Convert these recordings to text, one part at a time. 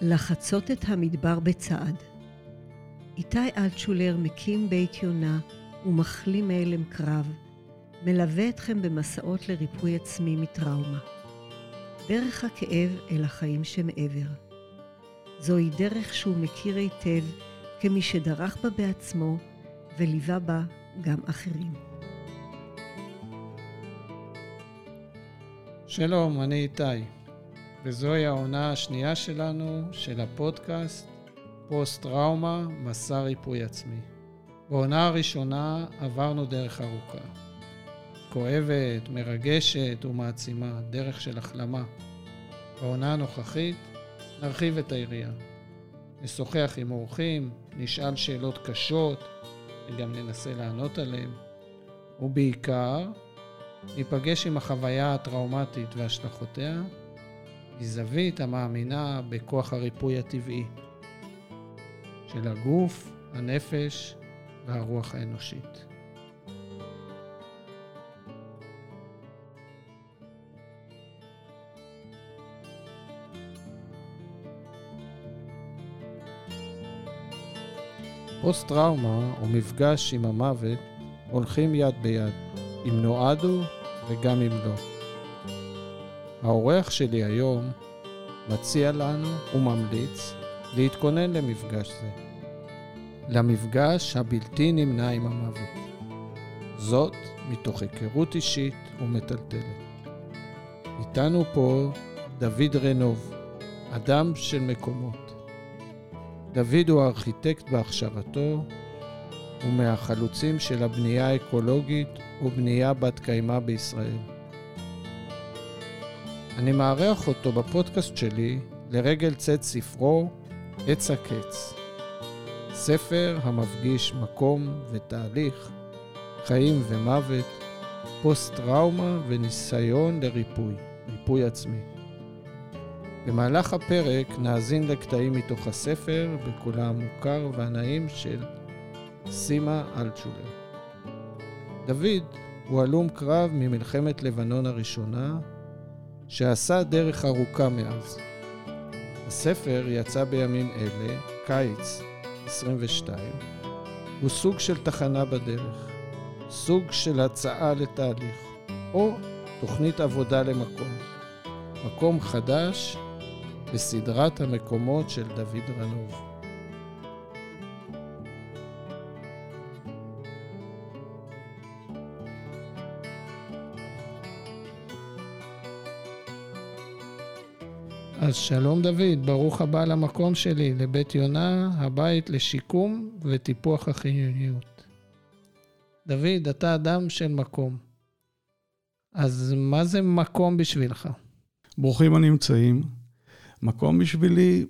לחצות את המדבר בצעד. איתי אלטשולר מקים בית יונה ומחלים מהלם קרב, מלווה אתכם במסעות לריפוי עצמי מטראומה. דרך הכאב אל החיים שמעבר. זוהי דרך שהוא מכיר היטב כמי שדרך בה בעצמו וליווה בה גם אחרים. שלום, אני איתי, וזוהי העונה השנייה שלנו של הפודקאסט פוסט-טראומה, מסע ריפוי עצמי. בעונה הראשונה עברנו דרך ארוכה. כואבת, מרגשת ומעצימה, דרך של החלמה. בעונה הנוכחית נרחיב את היריעה. נשוחח עם אורחים, נשאל שאלות קשות וגם ננסה לענות עליהן. ובעיקר, ניפגש עם החוויה הטראומטית והשלכותיה מזווית המאמינה בכוח הריפוי הטבעי של הגוף, הנפש והרוח האנושית. פוסט-טראומה או מפגש עם המוות הולכים יד ביד, אם נועדו וגם אם לא. האורח שלי היום מציע לנו וממליץ להתכונן למפגש זה. למפגש הבלתי נמנע עם המוות. זאת מתוך היכרות אישית ומטלטלת. איתנו פה דוד רנוב, אדם של מקומות. דוד הוא ארכיטקט בהכשרתו, ומהחלוצים של הבנייה האקולוגית ובנייה בת קיימא בישראל. אני מארח אותו בפודקאסט שלי לרגל צאת ספרו עץ הקץ. ספר המפגיש מקום ותהליך, חיים ומוות, פוסט-טראומה וניסיון לריפוי, ריפוי עצמי. במהלך הפרק נאזין לקטעים מתוך הספר בקולה המוכר והנעים של סימה אלטשולר. דוד הוא הלום קרב ממלחמת לבנון הראשונה, שעשה דרך ארוכה מאז. הספר יצא בימים אלה, קיץ 22, הוא סוג של תחנה בדרך, סוג של הצעה לתהליך, או תוכנית עבודה למקום. מקום חדש בסדרת המקומות של דוד רנוב. אז שלום דוד, ברוך הבא למקום שלי, לבית יונה, הבית לשיקום וטיפוח החיוניות. דוד, אתה אדם של מקום. אז מה זה מקום בשבילך? ברוכים הנמצאים. מקום בשבילי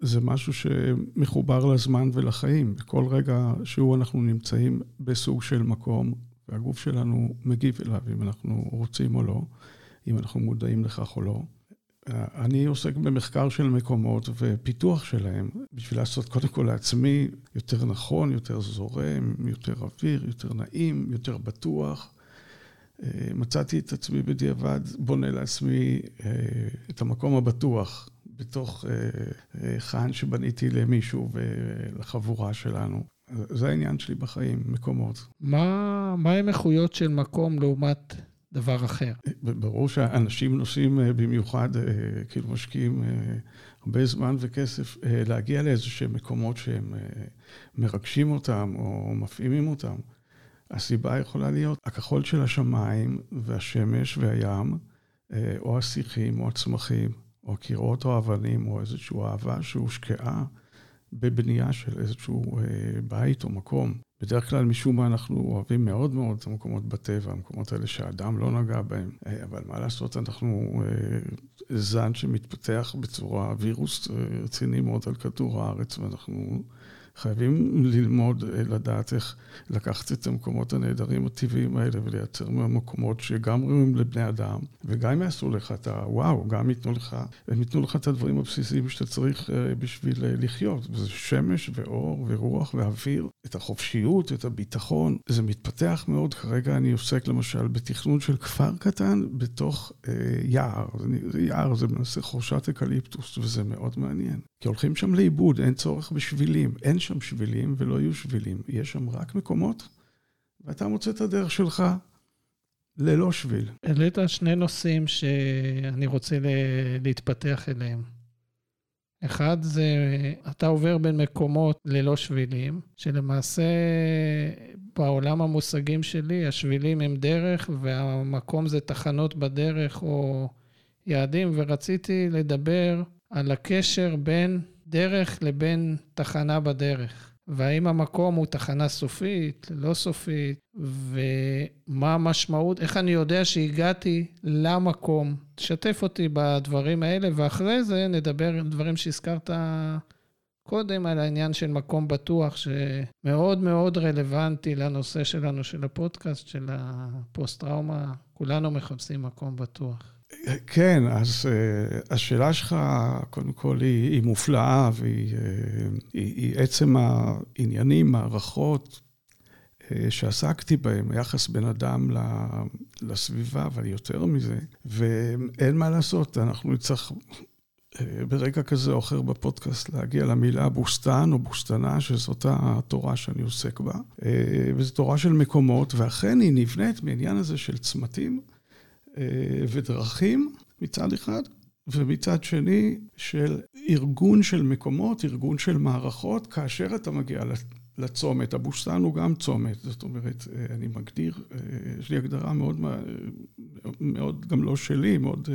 זה משהו שמחובר לזמן ולחיים. בכל רגע שהוא אנחנו נמצאים בסוג של מקום, והגוף שלנו מגיב אליו, אם אנחנו רוצים או לא, אם אנחנו מודעים לכך או לא. אני עוסק במחקר של מקומות ופיתוח שלהם, בשביל לעשות קודם כל לעצמי יותר נכון, יותר זורם, יותר אוויר, יותר נעים, יותר בטוח. אה, מצאתי את עצמי בדיעבד בונה לעצמי אה, את המקום הבטוח בתוך אה, חאן שבניתי למישהו ולחבורה שלנו. זה העניין שלי בחיים, מקומות. מה, מה הם איכויות של מקום לעומת דבר אחר. ברור שאנשים נוסעים אה, במיוחד, אה, כאילו משקיעים אה, הרבה זמן וכסף להגיע לאיזה שהם מקומות שהם מרגשים אותם או מפעימים אותם. הסיבה יכולה להיות הכחול של השמיים והשמש והים, או השיחים או הצמחים, או הקירות או האבנים, או איזושהי אהבה שהושקעה בבנייה של איזשהו בית או מקום. בדרך כלל משום מה אנחנו אוהבים מאוד מאוד את המקומות בטבע, המקומות האלה שהאדם לא נגע בהם. אה, אבל מה לעשות, אנחנו אה, זן שמתפתח בצורה, וירוס אה, רציני מאוד על כדור הארץ, ואנחנו חייבים ללמוד, אה, לדעת איך לקחת את המקומות הנהדרים הטבעיים האלה ולייצר מהמקומות שגם ראויים לבני אדם, וגם יעשו לך את הוואו, גם ייתנו לך, הם ייתנו לך את הדברים הבסיסיים שאתה צריך אה, בשביל אה, לחיות. וזה שמש ואור ורוח ואוויר, את החופשיות, את הביטחון. זה מתפתח מאוד. כרגע אני עוסק למשל בתכנון של כפר קטן בתוך אה, יער. זה יער, זה בנושא חורשת אקליפטוס, וזה מאוד מעניין. כי הולכים שם לאיבוד, אין צורך בשבילים. אין שם שבילים ולא יהיו שבילים. יש שם רק מקומות, ואתה מוצא את הדרך שלך ללא שביל. העלית שני נושאים שאני רוצה להתייחס אליהם. אחד זה, אתה עובר בין מקומות ללא שבילים, שלמעשה בעולם המושגים שלי, השבילים הם דרך והמקום זה תחנות בדרך או יעדים, ורציתי לדבר על הקשר בין דרך לבין תחנה בדרך. והאם המקום הוא תחנה סופית, לא סופית, ומה המשמעות, איך אני יודע שהגעתי למקום. תשתף אותי בדברים האלה, ואחרי זה נדבר על דברים שהזכרת קודם, על העניין של מקום בטוח, שמאוד מאוד רלוונטי לנושא שלנו, של הפודקאסט, של הפוסט-טראומה. כולנו מחפשים מקום בטוח. כן, אז uh, השאלה שלך, קודם כל, היא, היא מופלאה, והיא uh, היא, היא עצם העניינים, מערכות uh, שעסקתי בהם, היחס בין אדם לסביבה, אבל יותר מזה, ואין מה לעשות, אנחנו נצטרך ברגע כזה או אחר בפודקאסט להגיע למילה בוסתן או בוסתנה, שזאת התורה שאני עוסק בה. וזו תורה של מקומות, ואכן היא נבנית מעניין הזה של צמתים. אה, ודרכים מצד אחד, ומצד שני של ארגון של מקומות, ארגון של מערכות, כאשר אתה מגיע לצומת. הבוסתן הוא גם צומת, זאת אומרת, אה, אני מגדיר, אה, יש לי הגדרה מאוד, מאוד גם לא שלי, מאוד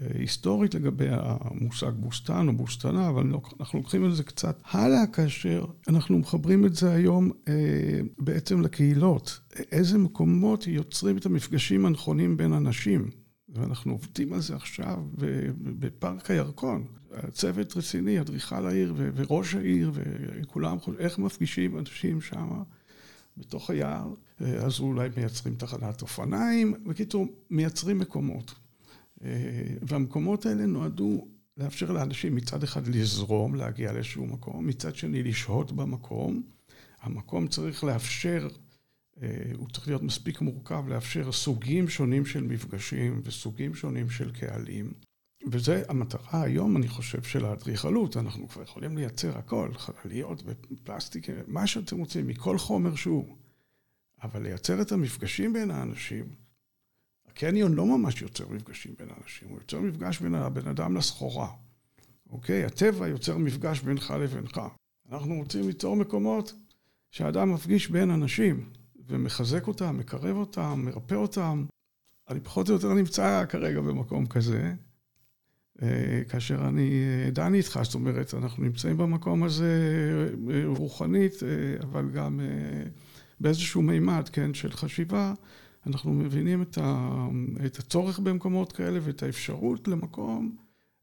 היסטורית לגבי המושג בוסתן או בוסתנה, אבל אנחנו לוקחים את זה קצת הלאה כאשר אנחנו מחברים את זה היום אה, בעצם לקהילות. איזה מקומות יוצרים את המפגשים הנכונים בין אנשים. ואנחנו עובדים על זה עכשיו בפארק הירקון. צוות רציני, אדריכל העיר וראש העיר וכולם איך מפגישים אנשים שם בתוך היער. אה, אז אולי מייצרים תחנת אופניים. בקיצור, מייצרים מקומות. אה, והמקומות האלה נועדו לאפשר לאנשים מצד אחד לזרום, להגיע לאיזשהו מקום, מצד שני לשהות במקום. המקום צריך לאפשר, אה, הוא צריך להיות מספיק מורכב, לאפשר סוגים שונים של מפגשים וסוגים שונים של קהלים. וזה המטרה היום, אני חושב, של האדריכלות. אנחנו כבר יכולים לייצר הכל, חלליות ופלסטיק, מה שאתם רוצים, מכל חומר שהוא. אבל לייצר את המפגשים בין האנשים, הקניון לא ממש יוצר מפגשים בין אנשים, הוא יוצר מפגש בין הבן אדם לסחורה. אוקיי? הטבע יוצר מפגש בינך לבינך. אנחנו רוצים ליצור מקומות שהאדם מפגיש בין אנשים ומחזק אותם, מקרב אותם, מרפא אותם. אני פחות או יותר נמצא כרגע במקום כזה, אה, כאשר אני אה, דן איתך, זאת אומרת, אנחנו נמצאים במקום הזה אה, רוחנית, אבל גם באיזשהו מימד, כן, של חשיבה. אנחנו מבינים את, ה, את הצורך במקומות כאלה ואת האפשרות למקום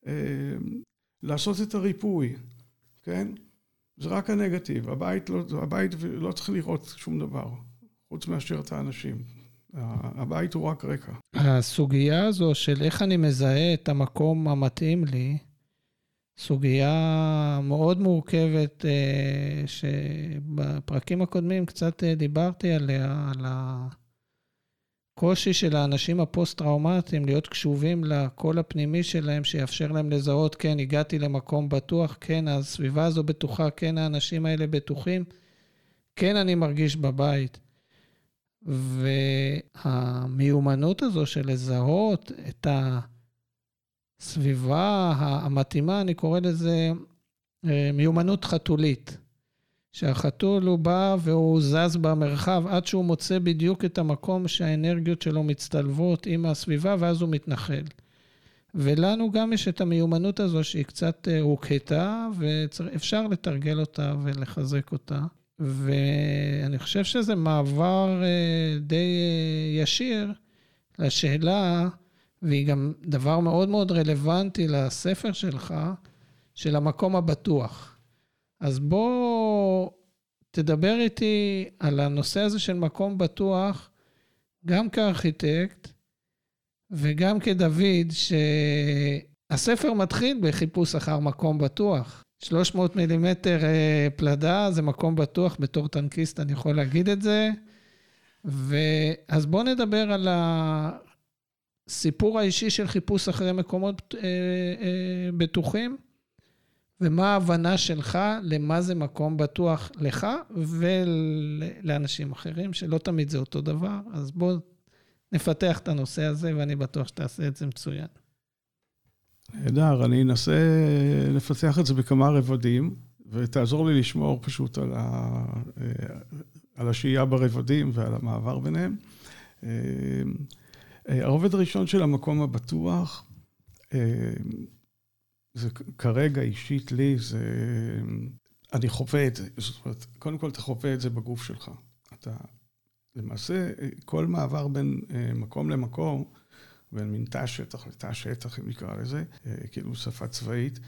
אה, לעשות את הריפוי, כן? זה רק הנגטיב, הבית לא, הבית לא צריך לראות שום דבר, חוץ מאשר את האנשים. הבית הוא רק רקע. הסוגיה הזו של איך אני מזהה את המקום המתאים לי, סוגיה מאוד מורכבת, אה, שבפרקים הקודמים קצת אה, דיברתי עליה, על ה... הקושי של האנשים הפוסט-טראומטיים להיות קשובים לקול הפנימי שלהם, שיאפשר להם לזהות, כן, הגעתי למקום בטוח, כן, הסביבה הזו בטוחה, כן, האנשים האלה בטוחים, כן, אני מרגיש בבית. והמיומנות הזו של לזהות את הסביבה המתאימה, אני קורא לזה אה, מיומנות חתולית. שהחתול הוא בא והוא זז במרחב עד שהוא מוצא בדיוק את המקום שהאנרגיות שלו מצטלבות עם הסביבה, ואז הוא מתנחל. ולנו גם יש את המיומנות הזו שהיא קצת אה, הוקהתה, ואפשר לתרגל אותה ולחזק אותה. ואני חושב שזה מעבר אה, די אה, ישיר לשאלה, והיא גם דבר מאוד מאוד רלוונטי לספר שלך, של המקום הבטוח. אז בוא תדבר איתי על הנושא הזה של מקום בטוח, גם כארכיטקט וגם כדוד, שהספר מתחיל בחיפוש אחר מקום בטוח. 300 מילימטר אה, פלדה זה מקום בטוח, בתור טנקיסט אני יכול להגיד את זה. ואז בואו נדבר על הסיפור האישי של חיפוש אחרי מקומות אה, אה, בטוחים, ומה ההבנה שלך למה זה מקום בטוח לך ולאנשים אחרים, שלא תמיד זה אותו דבר. אז בואו נפתח את הנושא הזה, ואני בטוח שתעשה את זה מצוין. נהדר, אני אנסה לפתח את זה בכמה רבדים, ותעזור לי לשמור פשוט על, ה... על השהייה ברבדים ועל המעבר ביניהם. הרובד הראשון של המקום הבטוח, זה כרגע אישית לי, זה... אני חווה את זה. זאת אומרת, קודם כל אתה חווה את זה בגוף שלך. אתה... למעשה, כל מעבר בין מקום למקום, בין מין תא שטח לתא שטח, אם נקרא לזה, כאילו שפה צבאית,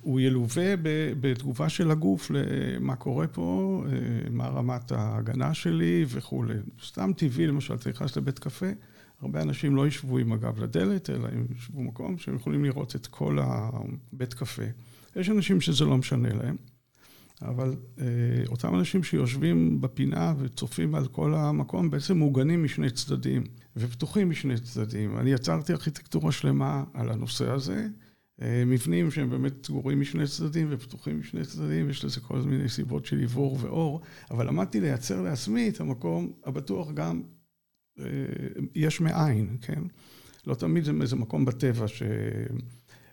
הוא ילווה בתגובה של הגוף למה קורה פה, מה רמת ההגנה שלי וכולי. סתם טבעי, למשל, אתה נכנס לבית קפה, הרבה אנשים לא ישבו עם הגב לדלת, אלא הם ישבו במקום שהם יכולים לראות את כל הבית קפה. יש אנשים שזה לא משנה להם, אבל אותם אנשים שיושבים בפינה וצופים על כל המקום, בעצם מוגנים משני צדדים ופתוחים משני צדדים. אני יצרתי ארכיטקטורה שלמה על הנושא הזה. מבנים שהם באמת סגורים משני צדדים ופתוחים משני צדדים, יש לזה כל מיני סיבות של עיבור ואור, אבל למדתי לייצר לעצמי את המקום הבטוח גם יש מאין, כן? לא תמיד זה איזה מקום בטבע ש...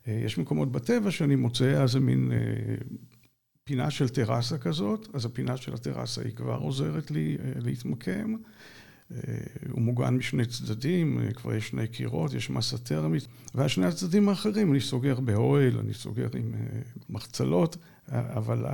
יש מקומות בטבע שאני מוצא, אז זה מין פינה של טרסה כזאת, אז הפינה של הטרסה היא כבר עוזרת לי להתמקם. הוא מוגן משני צדדים, כבר יש שני קירות, יש מסה טרמית, והשני הצדדים האחרים אני סוגר באוהל, אני סוגר עם מחצלות, אבל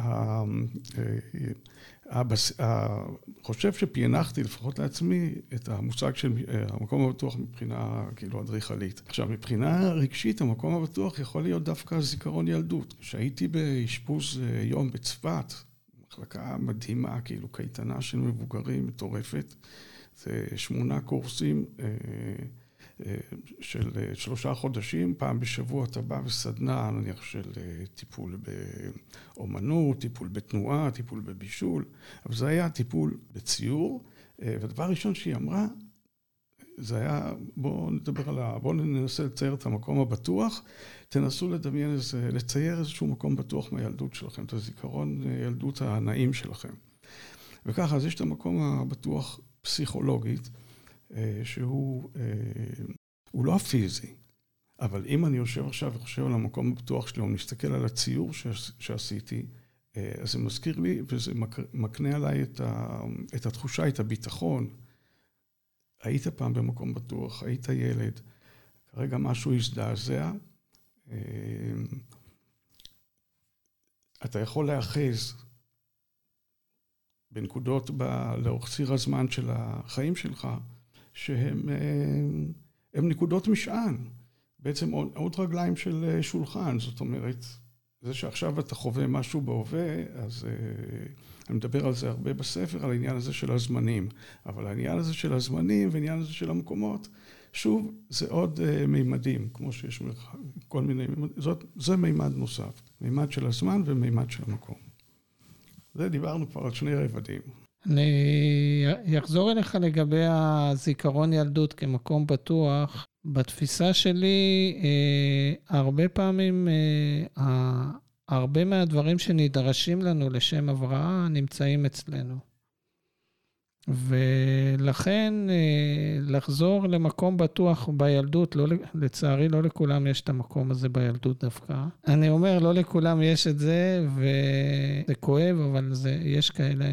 חושב שפענחתי, לפחות לעצמי, את המושג של המקום הבטוח מבחינה כאילו אדריכלית. עכשיו, מבחינה רגשית, המקום הבטוח יכול להיות דווקא זיכרון ילדות. כשהייתי באשפוז יום בצפת, מחלקה מדהימה, כאילו קייטנה של מבוגרים, מטורפת, זה שמונה קורסים של שלושה חודשים, פעם בשבוע אתה בא וסדנה, נניח של טיפול באומנות, טיפול בתנועה, טיפול בבישול, אבל זה היה טיפול בציור, והדבר הראשון שהיא אמרה, זה היה, בואו נדבר על ה... בואו ננסה לצייר את המקום הבטוח, תנסו לדמיין איזה, לצייר איזשהו מקום בטוח מהילדות שלכם, את הזיכרון ילדות הנעים שלכם. וככה, אז יש את המקום הבטוח פסיכולוגית, שהוא לא הפיזי, אבל אם אני יושב עכשיו וחושב על המקום הבטוח שלי, או מסתכל על הציור שעשיתי, אז זה מזכיר לי, וזה מקנה עליי את התחושה, את הביטחון. היית פעם במקום בטוח, היית ילד, כרגע משהו הזדעזע, אתה יכול להאחז בנקודות לאורך ציר הזמן של החיים שלך, שהן נקודות משען. בעצם עוד רגליים של שולחן, זאת אומרת, זה שעכשיו אתה חווה משהו בהווה, אז אני מדבר על זה הרבה בספר, על העניין הזה של הזמנים. אבל העניין הזה של הזמנים והעניין הזה של המקומות, שוב, זה עוד מימדים, כמו שיש כל מיני מימדים, זה מימד נוסף, מימד של הזמן ומימד של המקום. זה דיברנו כבר על שני רבדים. אני אחזור אליך לגבי הזיכרון ילדות כמקום בטוח. בתפיסה שלי, הרבה פעמים, הרבה מהדברים שנדרשים לנו לשם הבראה נמצאים אצלנו. ולכן לחזור למקום בטוח בילדות, לא, לצערי לא לכולם יש את המקום הזה בילדות דווקא. אני אומר, לא לכולם יש את זה, וזה כואב, אבל זה, יש כאלה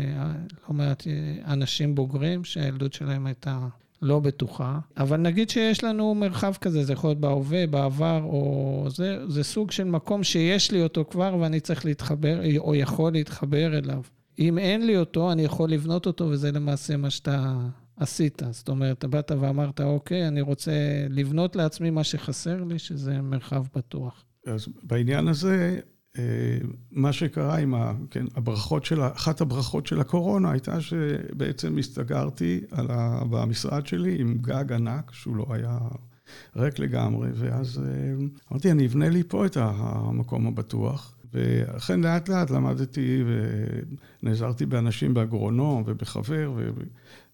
לא מעט אנשים בוגרים שהילדות שלהם הייתה לא בטוחה. אבל נגיד שיש לנו מרחב כזה, זה יכול להיות בהווה, בעבר, או זה, זה סוג של מקום שיש לי אותו כבר ואני צריך להתחבר, או יכול להתחבר אליו. אם אין לי אותו, אני יכול לבנות אותו, וזה למעשה מה שאתה עשית. זאת אומרת, באת ואמרת, אוקיי, אני רוצה לבנות לעצמי מה שחסר לי, שזה מרחב בטוח. אז בעניין הזה, מה שקרה עם ה, כן, הברכות של, אחת הברכות של הקורונה הייתה שבעצם הסתגרתי ה, במשרד שלי עם גג ענק, שהוא לא היה ריק לגמרי, ואז אמרתי, אני אבנה לי פה את המקום הבטוח. ואכן לאט לאט למדתי ונעזרתי באנשים, באגרונום ובחבר,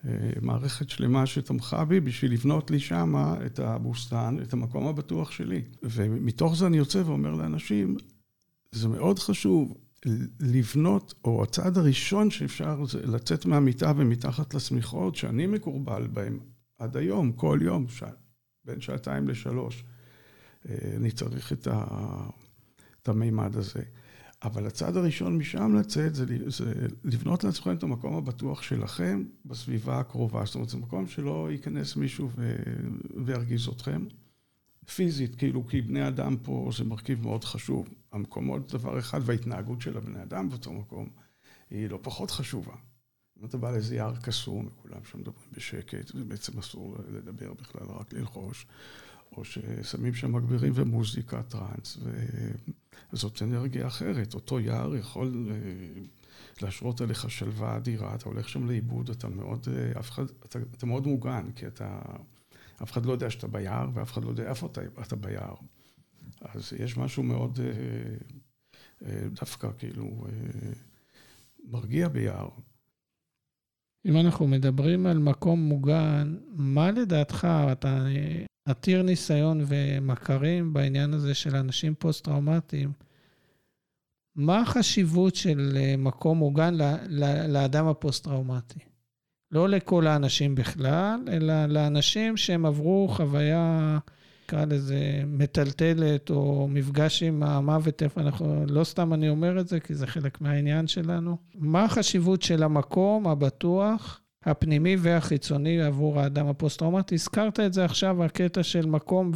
ומערכת שלמה שתמכה בי בשביל לבנות לי שמה את הבוסטן, את המקום הבטוח שלי. ומתוך זה אני יוצא ואומר לאנשים, זה מאוד חשוב לבנות, או הצעד הראשון שאפשר זה לצאת מהמיטה ומתחת לשמיכות, שאני מקורבל בהם עד היום, כל יום, ש... בין שעתיים לשלוש. אני צריך את ה... את המימד הזה. אבל הצעד הראשון משם לצאת זה, זה לבנות לעצמכם את המקום הבטוח שלכם בסביבה הקרובה. זאת אומרת, זה מקום שלא ייכנס מישהו ו... וירגיז אתכם. פיזית, כאילו, כי בני אדם פה זה מרכיב מאוד חשוב. המקומות דבר אחד, וההתנהגות של הבני אדם באותו מקום היא לא פחות חשובה. אם אתה בא לאיזה יער קסום, וכולם שם מדברים בשקט, ובעצם אסור לדבר בכלל, רק ללחוש, או ששמים שם מגבירים ומוזיקה, טראנס, וזאת אנרגיה אחרת. אותו יער יכול אה, להשרות עליך שלווה אדירה, אתה הולך שם לאיבוד, אתה מאוד, אה, אף אחד, אתה, אתה מאוד מוגן, כי אתה, אף אחד לא יודע שאתה ביער, ואף אחד לא יודע איפה אתה, אתה ביער. אז יש משהו מאוד אה, דווקא כאילו מרגיע ביער. אם אנחנו מדברים על מקום מוגן, מה לדעתך, אתה עתיר ניסיון ומכרים בעניין הזה של אנשים פוסט-טראומטיים, מה החשיבות של אה, מקום מוגן לאדם הפוסט-טראומטי? לא לכל האנשים בכלל, אלא לאנשים שהם עברו חוויה, נקרא לזה, מטלטלת, או מפגש עם המוות, איפה אנחנו, לא סתם אני אומר את זה, כי זה חלק מהעניין שלנו. מה החשיבות של המקום הבטוח הפנימי והחיצוני עבור האדם הפוסט-טראומטי. הזכרת את זה עכשיו, הקטע של מקום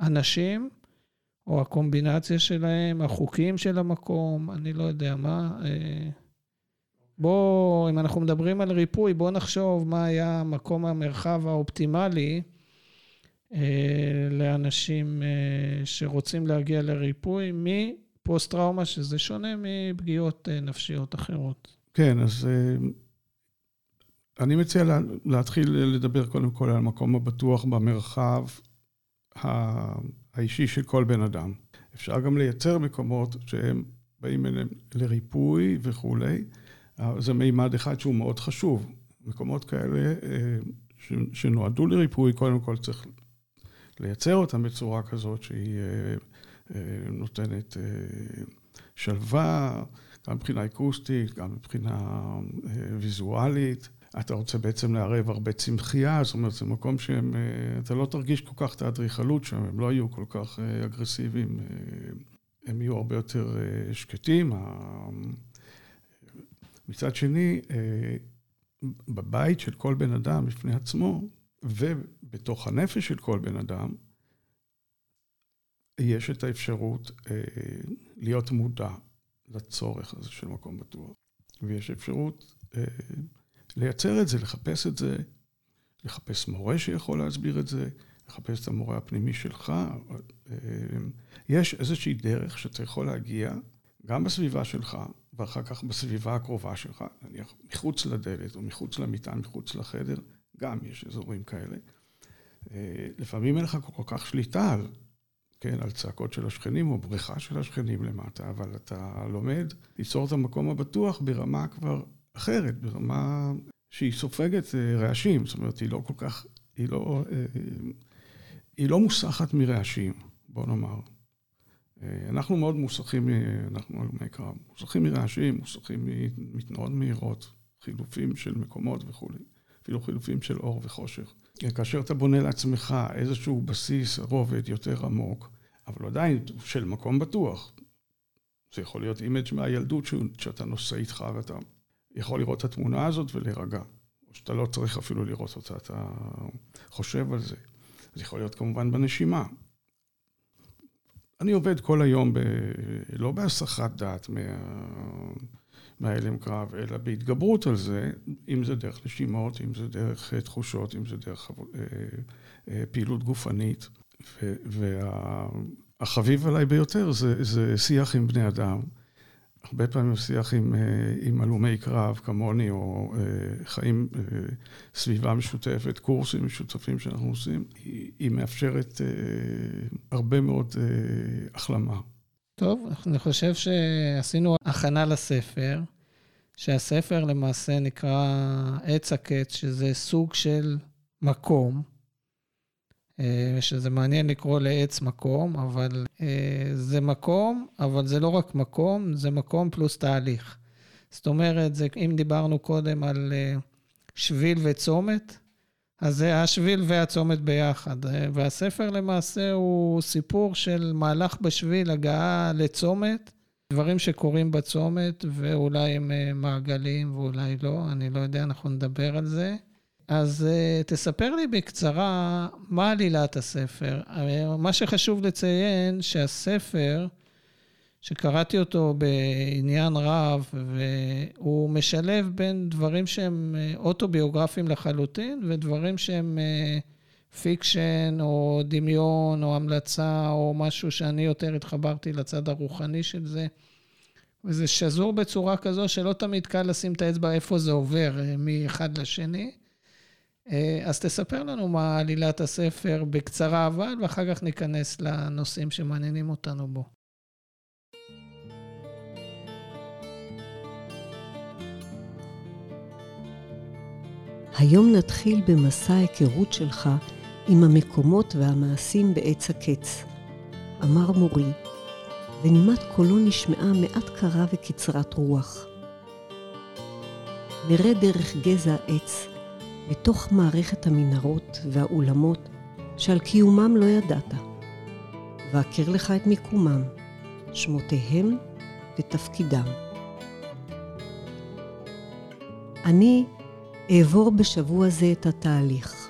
ואנשים, או הקומבינציה שלהם, החוקים של המקום, אני לא יודע מה. אה, בואו, אם אנחנו מדברים על ריפוי, בואו נחשוב מה היה מקום המרחב האופטימלי אה, לאנשים אה, שרוצים להגיע לריפוי מפוסט-טראומה, שזה שונה מפגיעות נפשיות אחרות. כן, אז אני מציע לה, להתחיל לדבר קודם כל על המקום הבטוח במרחב האישי של כל בן אדם. אפשר גם לייצר מקומות שהם באים אליהם לריפוי וכולי. זה מימד אחד שהוא מאוד חשוב. מקומות כאלה אה, שנועדו לריפוי, קודם כל צריך לייצר אותם בצורה כזאת שהיא אה, אה, נותנת שלווה, גם מבחינה אקוסטית, גם מבחינה ויזואלית. אתה רוצה בעצם לערב הרבה צמחייה, זאת אומרת, זה מקום שהם, אה, אתה לא תרגיש כל כך את האדריכלות שם, הם לא יהיו כל כך אה, אגרסיביים, אה, הם יהיו הרבה יותר שקטים. מצד שני, בבית של כל בן אדם בפני עצמו, ובתוך הנפש של כל בן אדם, יש את האפשרות להיות מודע לצורך הזה של מקום בטוח. ויש אפשרות לייצר את זה, לחפש את זה, לחפש מורה שיכול להסביר את זה, לחפש את המורה הפנימי שלך. אה, יש איזושהי דרך שאתה יכול להגיע גם בסביבה שלך, ואחר כך בסביבה הקרובה שלך, נניח מחוץ לדלת או מחוץ למיטה, מחוץ לחדר, גם יש אזורים כאלה. אה, לפעמים אין לך כל כך שליטה על, כן, על צעקות של השכנים או בריכה של השכנים למטה, אבל אתה לומד ליצור את המקום הבטוח ברמה כבר אחרת, ברמה שהיא סופגת אה, רעשים, זאת אומרת, היא לא כל כך, היא לא, אה, היא לא מוסחת מרעשים, בוא נאמר. אה, אנחנו מאוד מוסחים, אנחנו הלומי קרב, מוסחים מרעשים, מוסחים מתנועות מהירות, חילופים של מקומות וכולי, אפילו חילופים של אור וחושך. כאשר אתה בונה לעצמך איזשהו בסיס, רובד יותר עמוק, אבל עדיין של מקום בטוח. זה יכול להיות image מהילדות שאתה נושא איתך ואתה יכול לראות את התמונה הזאת ולהירגע. או שאתה לא צריך אפילו לראות אותה, אתה חושב על זה. זה יכול להיות כמובן בנשימה. אני עובד כל היום, ב... לא בהסחת דעת מה... מההלם קרב, אלא בהתגברות על זה, אם זה דרך נשימות, אם זה דרך אה, תחושות, אם זה דרך אה, אה, פעילות גופנית. והחביב עליי ביותר זה, זה שיח עם בני אדם. הרבה פעמים שיח עם, אה, עם הלומי קרב כמוני, או אה, חיים אה, סביבה משותפת, קורסים משותפים שאנחנו עושים, היא, היא מאפשרת הרבה מאוד החלמה. טוב, אני חושב שעשינו הכנה לספר, שהספר למעשה נקרא עץ הקץ, שזה סוג של מקום. אה, שזה מעניין לקרוא לעץ מקום, אבל אה, זה מקום, אבל זה לא רק מקום, זה מקום פלוס תהליך. זאת אומרת, זה, אם דיברנו קודם על אה, שביל וצומת, אז זה השביל והצומת ביחד. והספר למעשה הוא סיפור של מהלך בשביל, הגעה לצומת, דברים שקורים בצומת, ואולי הם מעגלים ואולי לא, אני לא יודע, אנחנו נדבר על זה. אז uh, תספר לי בקצרה מה עלילת הספר. מה שחשוב לציין, שהספר, שקראתי אותו בעניין רב, והוא משלב בין דברים שהם אה, אוטוביוגרפיים לחלוטין, ודברים שהם אה, fiction, או דמיון, או המצאה, או משהו שאני יותר התחברתי לצד הרוחני של זה. וזה שזור בצורה כזו שלא תמיד קל לשים את האצבע איפה זה עובר מאחד לשני. אה, אז תספר לנו מה עלילת הספר בקצרה אבל, ואחר כך ניכנס לנושאים שמעניינים אותנו בו. היום נתחיל במסע ההיכרות שלך עם המקומות והמעשים בעץ הקץ, אמר מורי, ונימת קולו נשמעה מעט קרה וקצרת רוח. נראה דרך גזע העץ בתוך מערכת המנהרות והאולמות שעל קיומם לא ידעת. ואכיר לך את מיקומם, שמותיהם ותפקידם. אני אעבור בשבוע זה את התהליך.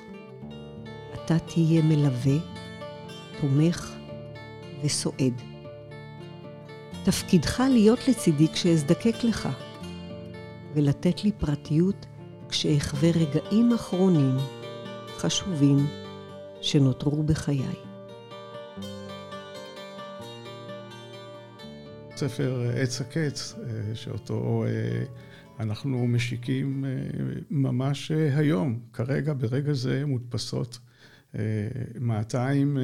אתה תהיה מלווה, תומך וסועד. תפקידך להיות לצידי כשאזדקק לך, ולתת לי פרטיות כשאחווה רגעים אחרונים חשובים שנותרו בחיי. ספר עץ הקץ, אה, שאותו אה, אנחנו משיקים אה, ממש היום, כרגע, ברגע זה מודפסות 200,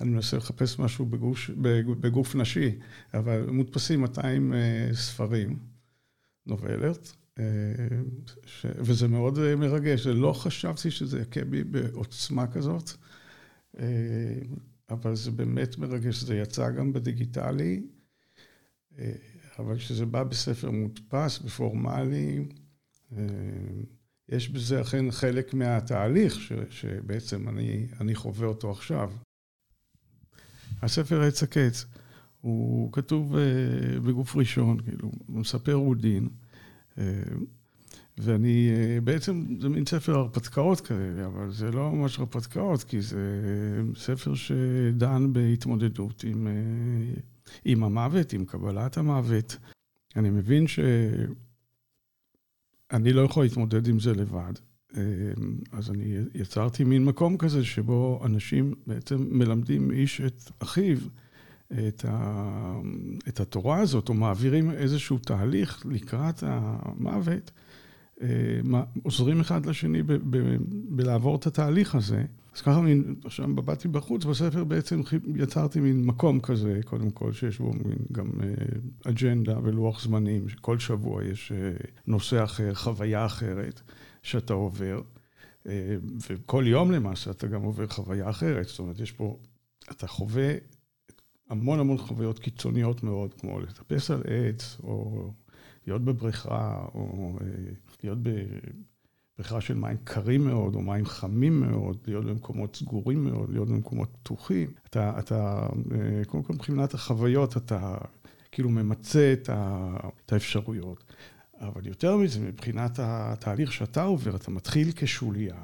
אני מנסה לחפש משהו בגוש, בגוף נשי, אבל מודפסים 200 ספרים, נובלת, ש... וזה מאוד אה, מרגש. לא חשבתי שזה יכה בי בעוצמה כזאת, אה, אבל זה באמת מרגש. זה יצא גם בדיגיטלי, אה, אבל כשזה בא בספר מודפס ופורמלי, יש בזה אכן חלק מהתהליך ש... שבעצם אני, אני חווה אותו עכשיו. הספר עץ הקץ, הוא כתוב בגוף ראשון, כאילו, הוא מספר רודין. ואני, בעצם זה מין ספר הרפתקאות כאלה, אבל זה לא ממש הרפתקאות, כי זה ספר שדן בהתמודדות עם, עם המוות, עם קבלת המוות. אני מבין שאני לא יכול להתמודד עם זה לבד. אז אני יצרתי מין מקום כזה שבו אנשים בעצם מלמדים איש את אחיו. את, ה, את התורה הזאת, או מעבירים איזשהו תהליך לקראת המוות, אה, עוזרים אחד לשני ב, ב, בלעבור את התהליך הזה. אז ככה, מין, עכשיו באתי בחוץ, בספר בעצם יצרתי מין מקום כזה, קודם כל, שיש בו מין גם אה, אג'נדה ולוח זמנים, שכל שבוע יש אה, נושא אחר, חוויה אחרת שאתה עובר. וכל יום למעשה אתה גם עובר חוויה אחרת, זאת אומרת, יש פה, אתה חווה המון המון חוויות קיצוניות מאוד, כמו לטפס על עץ, או להיות בבריכה, או אה, להיות בבריכה של מים קרים מאוד, או מים חמים מאוד, להיות במקומות סגורים מאוד, להיות במקומות פתוחים. אתה, אתה אה, קודם כל מבחינת החוויות, אתה כאילו ממצה את, ה, את האפשרויות. אבל יותר מזה, מבחינת התהליך שאתה עובר, אתה מתחיל כשוליה.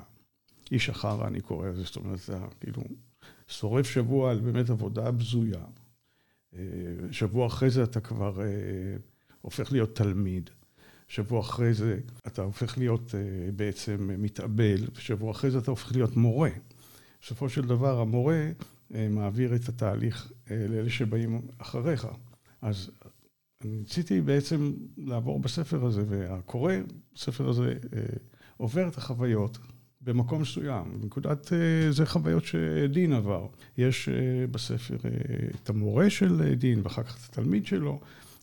איש אחר, אני קורא לזה, זאת אומרת, זה כאילו שורף שבוע על באמת עבודה בזויה. אה, שבוע אחרי זה אתה כבר אה, הופך להיות תלמיד. שבוע אחרי זה אתה הופך להיות אה, בעצם מתאבל, ושבוע אחרי זה אתה הופך להיות מורה. בסופו של דבר המורה מעביר את התהליך לאלה שבאים אחריך. אז אני ניסיתי בעצם לעבור בספר הזה, והקורא בספר הזה עובר את החוויות במקום מסוים. בנקודת, זה חוויות שדין עבר. יש בספר את המורה של דין, ואחר כך את התלמיד שלו.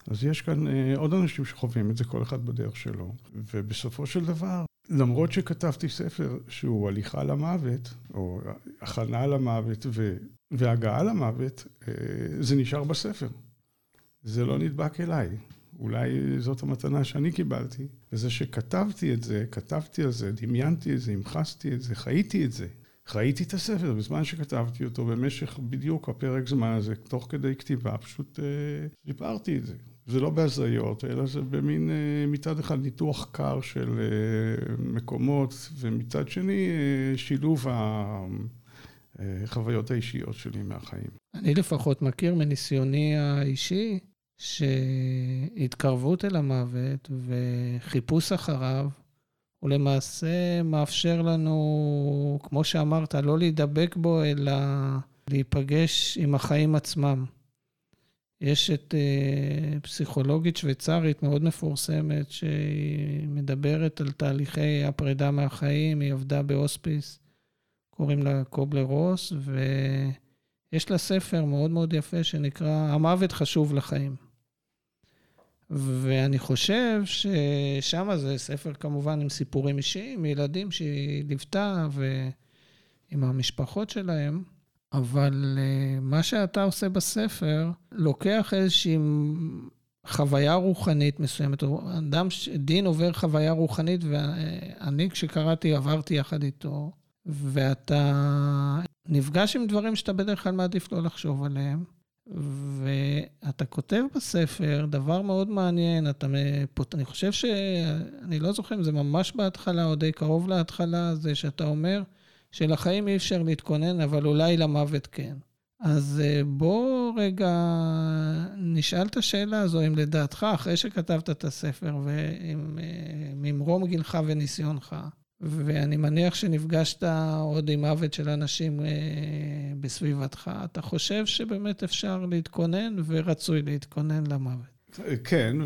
אז יש כאן עוד אנשים שחווים את זה, כל אחד בדרך שלו. ובסופו של דבר, למרות שכתבתי ספר שהוא הליכה למוות, או הכנה למוות והגעה למוות, זה נשאר בספר. זה לא נדבק אליי. אולי זאת המתנה שאני קיבלתי. וזה שכתבתי את זה, כתבתי על זה, דמיינתי את זה, המחסתי את זה, חייתי את זה. חייתי את הספר בזמן שכתבתי אותו, במשך בדיוק הפרק זמן הזה, תוך כדי כתיבה, פשוט אה, סיפרתי את זה. זה לא בהזיות, אלא זה במין, אה, מצד אחד ניתוח קר של אה, מקומות, ומצד שני אה, שילוב החוויות האישיות שלי מהחיים. אני לפחות מכיר מניסיוני האישי, שהתקרבות אל המוות וחיפוש אחריו, הוא למעשה מאפשר לנו, כמו שאמרת, לא להידבק בו, אלא להיפגש עם החיים עצמם. יש את uh, פסיכולוגית שוויצרית מאוד מפורסמת, שהיא מדברת על תהליכי הפרידה מהחיים, היא עבדה בהוספיס, קוראים לה קובלר רוס, ויש לה ספר מאוד מאוד יפה שנקרא המוות חשוב לחיים. ואני חושב ששם זה ספר כמובן עם סיפורים אישיים, ילדים שהיא ליוותה ועם המשפחות שלהם, אבל אה, מה שאתה עושה בספר, לוקח איזושהי חוויה רוחנית מסוימת. אדם, דין עובר חוויה רוחנית, ואני כשקראתי עברתי יחד איתו, ואתה נפגש עם דברים שאתה בדרך כלל מעדיף לא לחשוב עליהם. ואתה כותב בספר דבר מאוד מעניין, אתה מפות... אני חושב ש... אני לא זוכר אם זה ממש בהתחלה או די קרוב להתחלה, זה שאתה אומר שלחיים אי אפשר להתכונן, אבל אולי למוות כן. אז אה, בוא רגע נשאל את השאלה הזו, אם לדעתך, אחרי שכתבת את הספר, וממרום אה, גילך וניסיונך, ואני מניח שנפגשת עוד עם מוות של אנשים אה, בסביבתך. אתה חושב שבאמת אפשר להתכונן ורצוי להתכונן למוות? כן,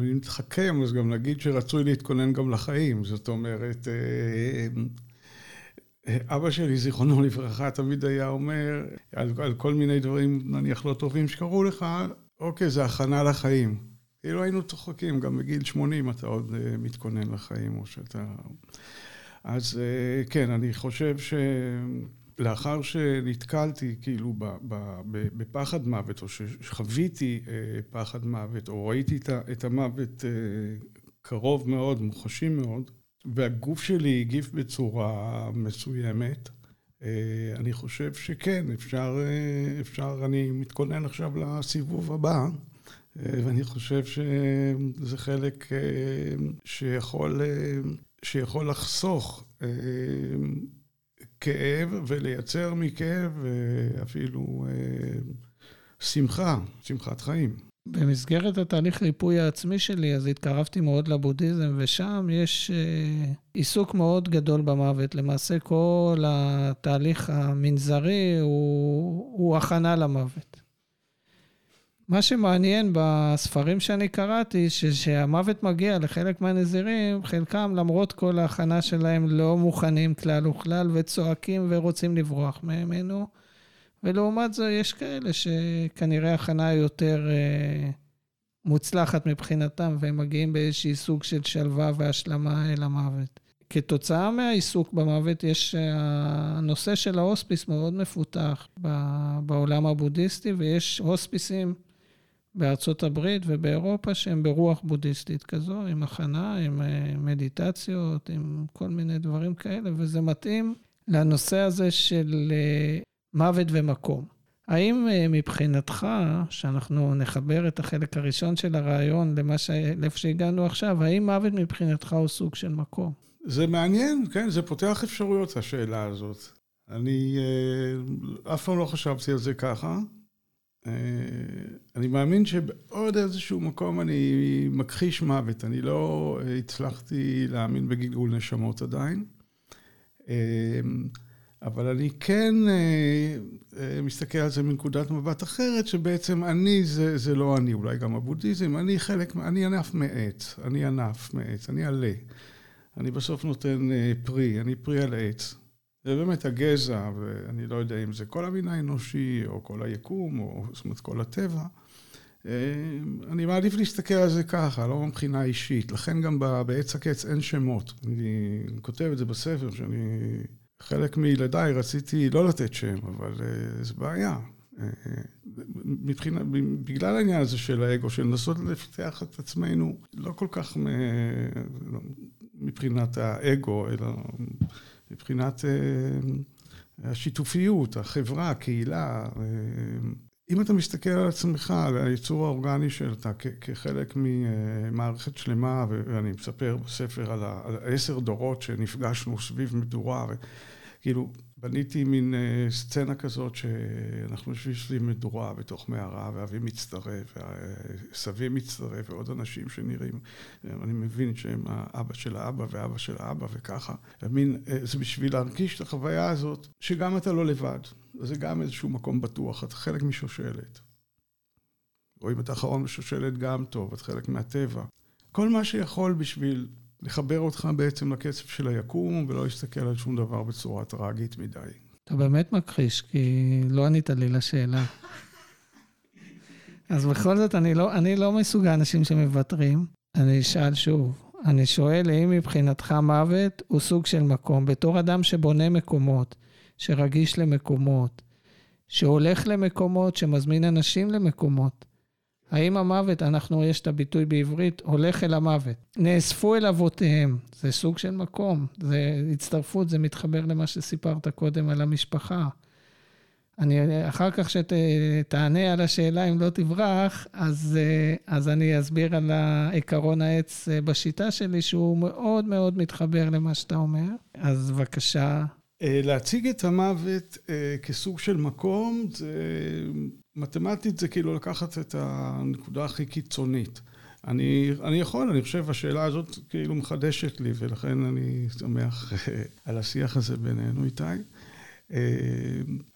ואם תחכם, אז גם נגיד שרצוי להתכונן גם לחיים. זאת אומרת, אה, אה, אבא שלי, זיכרונו לברכה, תמיד היה אומר על, על כל מיני דברים, נניח לא טובים שקרו לך, אוקיי, זה הכנה לחיים. כאילו היינו צוחקים, גם בגיל 80 אתה עוד מתכונן לחיים, או שאתה... אז אה, כן, אני חושב שלאחר שנתקלתי כאילו בפחד מוות, או שחוויתי אה, פחד מוות, או ראיתי את המוות אה, קרוב מאוד, מוחשי מאוד, והגוף שלי הגיב בצורה מסוימת, אני חושב שכן, אפשר, אפשר, אני מתכונן עכשיו לסיבוב הבא, ואני חושב שזה חלק שיכול שיכול לחסוך אה, כאב ולייצר מכאב אה, אפילו אה, שמחה, שמחת חיים. במסגרת התהליך ריפוי העצמי שלי, אז התקרבתי מאוד לבודהיזם, ושם יש אה, עיסוק מאוד גדול במוות. למעשה כל התהליך המנזרי הוא, הוא הכנה למוות. מה שמעניין בספרים שאני קראתי, שהמוות מגיע לחלק מהנזירים, חלקם, למרות כל ההכנה שלהם, לא מוכנים כלל וכלל, וצועקים ורוצים לברוח ממנו. ולעומת זאת, יש כאלה שכנראה הכנה יותר אה, מוצלחת מבחינתם, והם מגיעים באיזשהי סוג של שלווה והשלמה אל המוות. כתוצאה מהעיסוק במוות, יש, אה, הנושא של ההוספיס מאוד מפותח בעולם הבודהיסטי, ויש הוספיסים בארצות הברית ובאירופה שהם ברוח בודהיסטית כזו, עם הכנה, עם אה, מדיטציות, עם כל מיני דברים כאלה, וזה מתאים לנושא הזה של אה, מוות ומקום. האם אה, מבחינתך, שאנחנו נחבר את החלק הראשון של הרעיון למה ש... לאיפה שהגענו עכשיו, האם מוות מבחינתך הוא סוג של מקום? זה מעניין, כן, זה פותח אפשרויות, השאלה הזאת. אני אף פעם לא חשבתי על זה ככה. אה, אני מאמין שבעוד איזשהו מקום אני מכחיש מוות. אני לא הצלחתי להאמין בגלגול נשמות עדיין. אה, אבל אני כן אה, אה, מסתכל על זה מנקודת מבט אחרת, שבעצם אני זה, זה לא אני, אולי גם הבודהיזם, אני חלק, אני ענף מעץ, אני ענף מעץ, אני עלה. אני בסוף נותן אה, פרי, אני פרי על עץ. זה באמת הגזע, ואני לא יודע אם זה כל המין האנושי, או כל היקום, או זאת אומרת כל הטבע. אני מעדיף להסתכל על זה ככה, לא מבחינה אישית. לכן גם בעץ הקץ אין שמות. אני כותב את זה בספר, שאני חלק מילדיי רציתי לא לתת שם, אבל uh, זה בעיה. Uh, מבחינה, בגלל העניין הזה של האגו, של לנסות לפתח את עצמנו, לא כל כך מ, מבחינת האגו, אלא מבחינת uh, השיתופיות, החברה, הקהילה. Uh, אם אתה מסתכל על עצמך, על הייצור האורגני שלך כחלק ממערכת שלמה, ואני מספר בספר על עשר דורות שנפגשנו סביב מדורה, כאילו, בניתי מין uh, סצנה כזאת שאנחנו יושבים סביב מדורה בתוך מערה, ואבי מצטרף, וסבי מצטרף, ועוד אנשים שנראים, אני מבין שהם האבא של האבא ואבא של האבא וככה. מין, uh, זה בשביל להרגיש את החוויה הזאת, שגם אתה לא לבד. זה גם איזשהו מקום בטוח, אתה חלק משושלת. או אם אתה אחרון בשושלת גם טוב, אתה חלק מהטבע. כל מה שיכול בשביל לחבר אותך בעצם לקצב של היקום, ולא להסתכל על שום דבר בצורה טראגית מדי. אתה באמת מכחיש, כי לא ענית לי לשאלה. אז בכל זאת, אני לא, אני לא מסוג האנשים שמוותרים. אני אשאל שוב. אני שואל, האם מבחינתך מוות הוא סוג של מקום? בתור אדם שבונה מקומות, שרגיש למקומות, שהולך למקומות, שמזמין אנשים למקומות, האם המוות, אנחנו, יש את הביטוי בעברית, הולך אל המוות. נאספו אל אבותיהם, זה סוג של מקום, זה הצטרפות, זה מתחבר למה שסיפרת קודם על המשפחה. אני, אחר כך שתענה על השאלה אם לא תברח, אז, אז אני אסביר על עקרון העץ בשיטה שלי, שהוא מאוד מאוד מתחבר למה שאתה אומר. אז בבקשה. אה, להציג את המוות אה, כסוג של מקום, זה מתמטית זה כאילו לקחת את הנקודה הכי קיצונית. אני, אני יכול, אני חושב, השאלה הזאת כאילו מחדשת לי, ולכן אני שמח על השיח הזה בינינו, איתי. אה,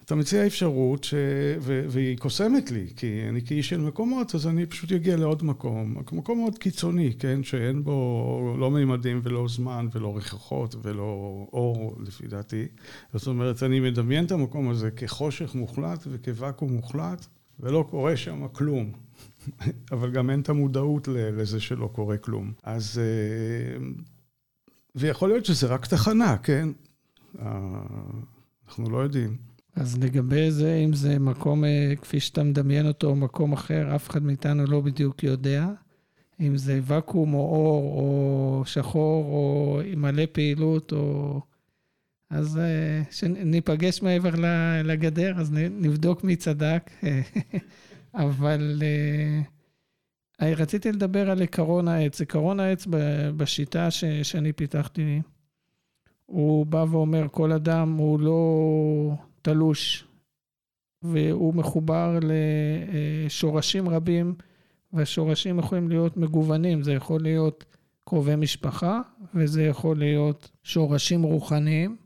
אתה מציע אפשרות, ש... ו... והיא קוסמת לי, כי אני כאיש של מקומות, אז אני פשוט אגיע לעוד מקום. מקום מאוד קיצוני, כן? שאין בו לא מימדים ולא זמן ולא ריחחות ולא אור, לפי דעתי. זאת אומרת, אני מדמיין את המקום הזה כחושך מוחלט וכוואקום מוחלט, ולא קורה שם כלום. אבל גם אין את המודעות לזה שלא קורה כלום. אז... אה, ויכול להיות שזה רק תחנה, כן? אה, אנחנו לא יודעים. אז לגבי זה, אם זה מקום אה, כפי שאתה מדמיין אותו, או מקום אחר, אף אחד מאיתנו לא בדיוק יודע. אם זה ואקום או אור או שחור או מלא פעילות או... אז כשניפגש מעבר לגדר, אז נבדוק מי צדק. אבל רציתי לדבר על עקרון העץ. עקרון העץ בשיטה שאני פיתחתי, הוא בא ואומר, כל אדם הוא לא תלוש, והוא מחובר לשורשים רבים, והשורשים יכולים להיות מגוונים. זה יכול להיות קרובי משפחה, וזה יכול להיות שורשים רוחניים,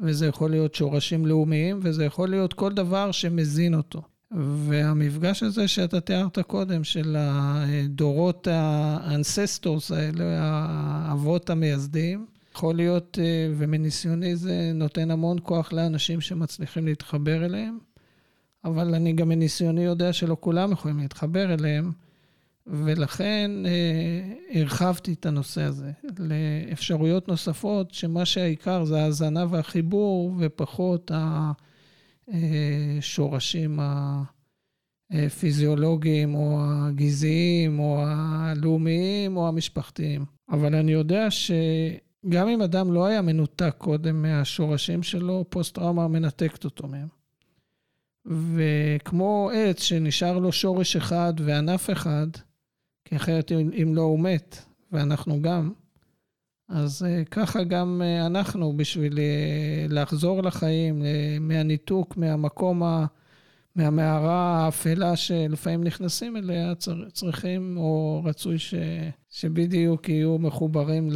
וזה יכול להיות שורשים לאומיים, וזה יכול להיות כל דבר שמזין אותו. והמפגש הזה שאתה תיארת קודם, של הדורות ה ancestors האלה, האבות המייסדים, יכול להיות, אה, ומניסיוני זה נותן המון כוח לאנשים שמצליחים להתחבר אליהם, אבל אני גם מניסיוני יודע שלא כולם יכולים להתחבר אליהם, ולכן אה, הרחבתי את הנושא הזה לאפשרויות נוספות, שמה שהעיקר זה ההאזנה והחיבור, ופחות השורשים הפיזיולוגיים, או הגזעיים, או הלאומיים, או המשפחתיים. אבל אני יודע ש... גם אם אדם לא היה מנותק קודם מהשורשים שלו, פוסט-טראומה מנתקת אותו מהם. וכמו עץ שנשאר לו שורש אחד וענף אחד, כי אחרת אם לא הוא מת, ואנחנו גם, אז אה, ככה גם אה, אנחנו, בשביל אה, לחזור לחיים, מהניתוק, מהמקום מהמערה האפלה שלפעמים נכנסים אליה, צריכים או רצוי ש, שבדיוק יהיו מחוברים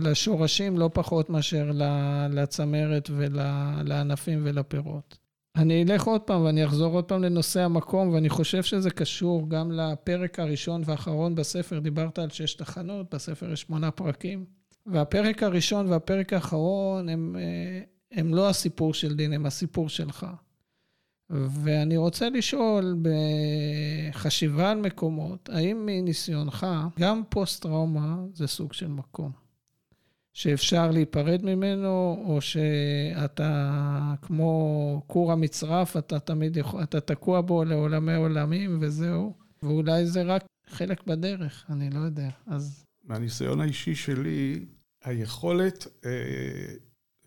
לשורשים לא פחות מאשר לצמרת ולענפים ולפירות. אני אלך עוד פעם ואני אחזור עוד פעם לנושא המקום, ואני חושב שזה קשור גם לפרק הראשון והאחרון בספר. דיברת על שש תחנות, בספר יש שמונה פרקים. והפרק הראשון והפרק האחרון הם, אה, הם לא הסיפור של דין, הם הסיפור שלך. ואני רוצה לשאול, בחשיבה על מקומות, האם מניסיונך, גם פוסט-טראומה זה סוג של מקום? שאפשר להיפרד ממנו, או שאתה כמו כור המצרף, אתה תמיד יכול, אתה תקוע בו לעולמי עולמים וזהו, ואולי זה רק חלק בדרך, אני לא יודע. אז... מהניסיון האישי שלי, היכולת, אה,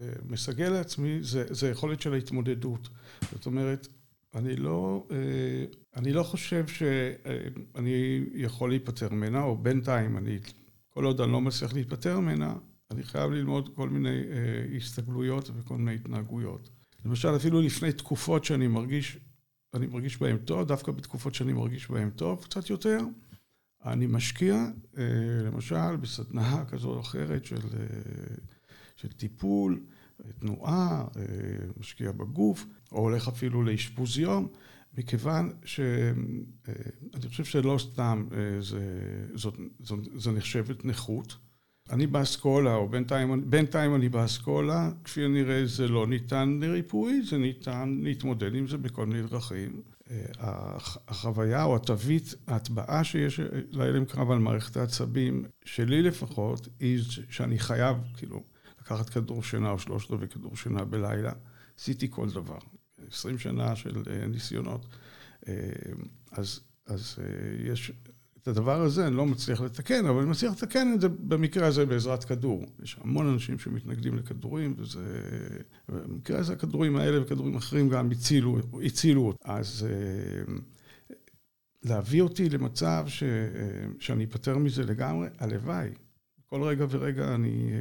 אה, מסגל לעצמי, זה, זה היכולת של ההתמודדות. זאת אומרת, אני לא, אה, אני לא חושב שאני יכול להיפטר ממנה, או בינתיים, אני, כל עוד אני לא מצליח להיפטר ממנה, אני חייב ללמוד כל מיני אה, הסתגלויות וכל מיני התנהגויות. למשל, אפילו לפני תקופות שאני מרגיש, אני מרגיש בהן טוב, דווקא בתקופות שאני מרגיש בהן טוב קצת יותר, אני משקיע, אה, למשל, בסדנה כזו או אחרת של, אה, של טיפול, תנועה, אה, משקיע בגוף, או הולך אפילו לאשפוז יום, מכיוון שאני חושב שלא סתם זה, זאת, זאת, זאת נחשבת נכות. אני באסכולה, או בינתיים, בינתיים אני באסכולה, כפי הנראה זה לא ניתן לריפוי, זה ניתן להתמודד עם זה בכל מיני דרכים. החוויה או התווית, ההטבעה שיש להלם קרב על מערכת העצבים, שלי לפחות, היא שאני חייב, כאילו, לקחת כדור שינה או שלושת רבעי כדור שינה בלילה. עשיתי כל דבר. עשרים שנה של אה, ניסיונות. אה, אז, אז אה, יש, את הדבר הזה אני לא מצליח לתקן, אבל אני מצליח לתקן את זה במקרה הזה בעזרת כדור. יש המון אנשים שמתנגדים לכדורים, וזה... במקרה הזה הכדורים האלה וכדורים אחרים גם הצילו, הצילו אותי. אז להביא אותי למצב ש, שאני אפטר מזה לגמרי, הלוואי. כל רגע ורגע אני...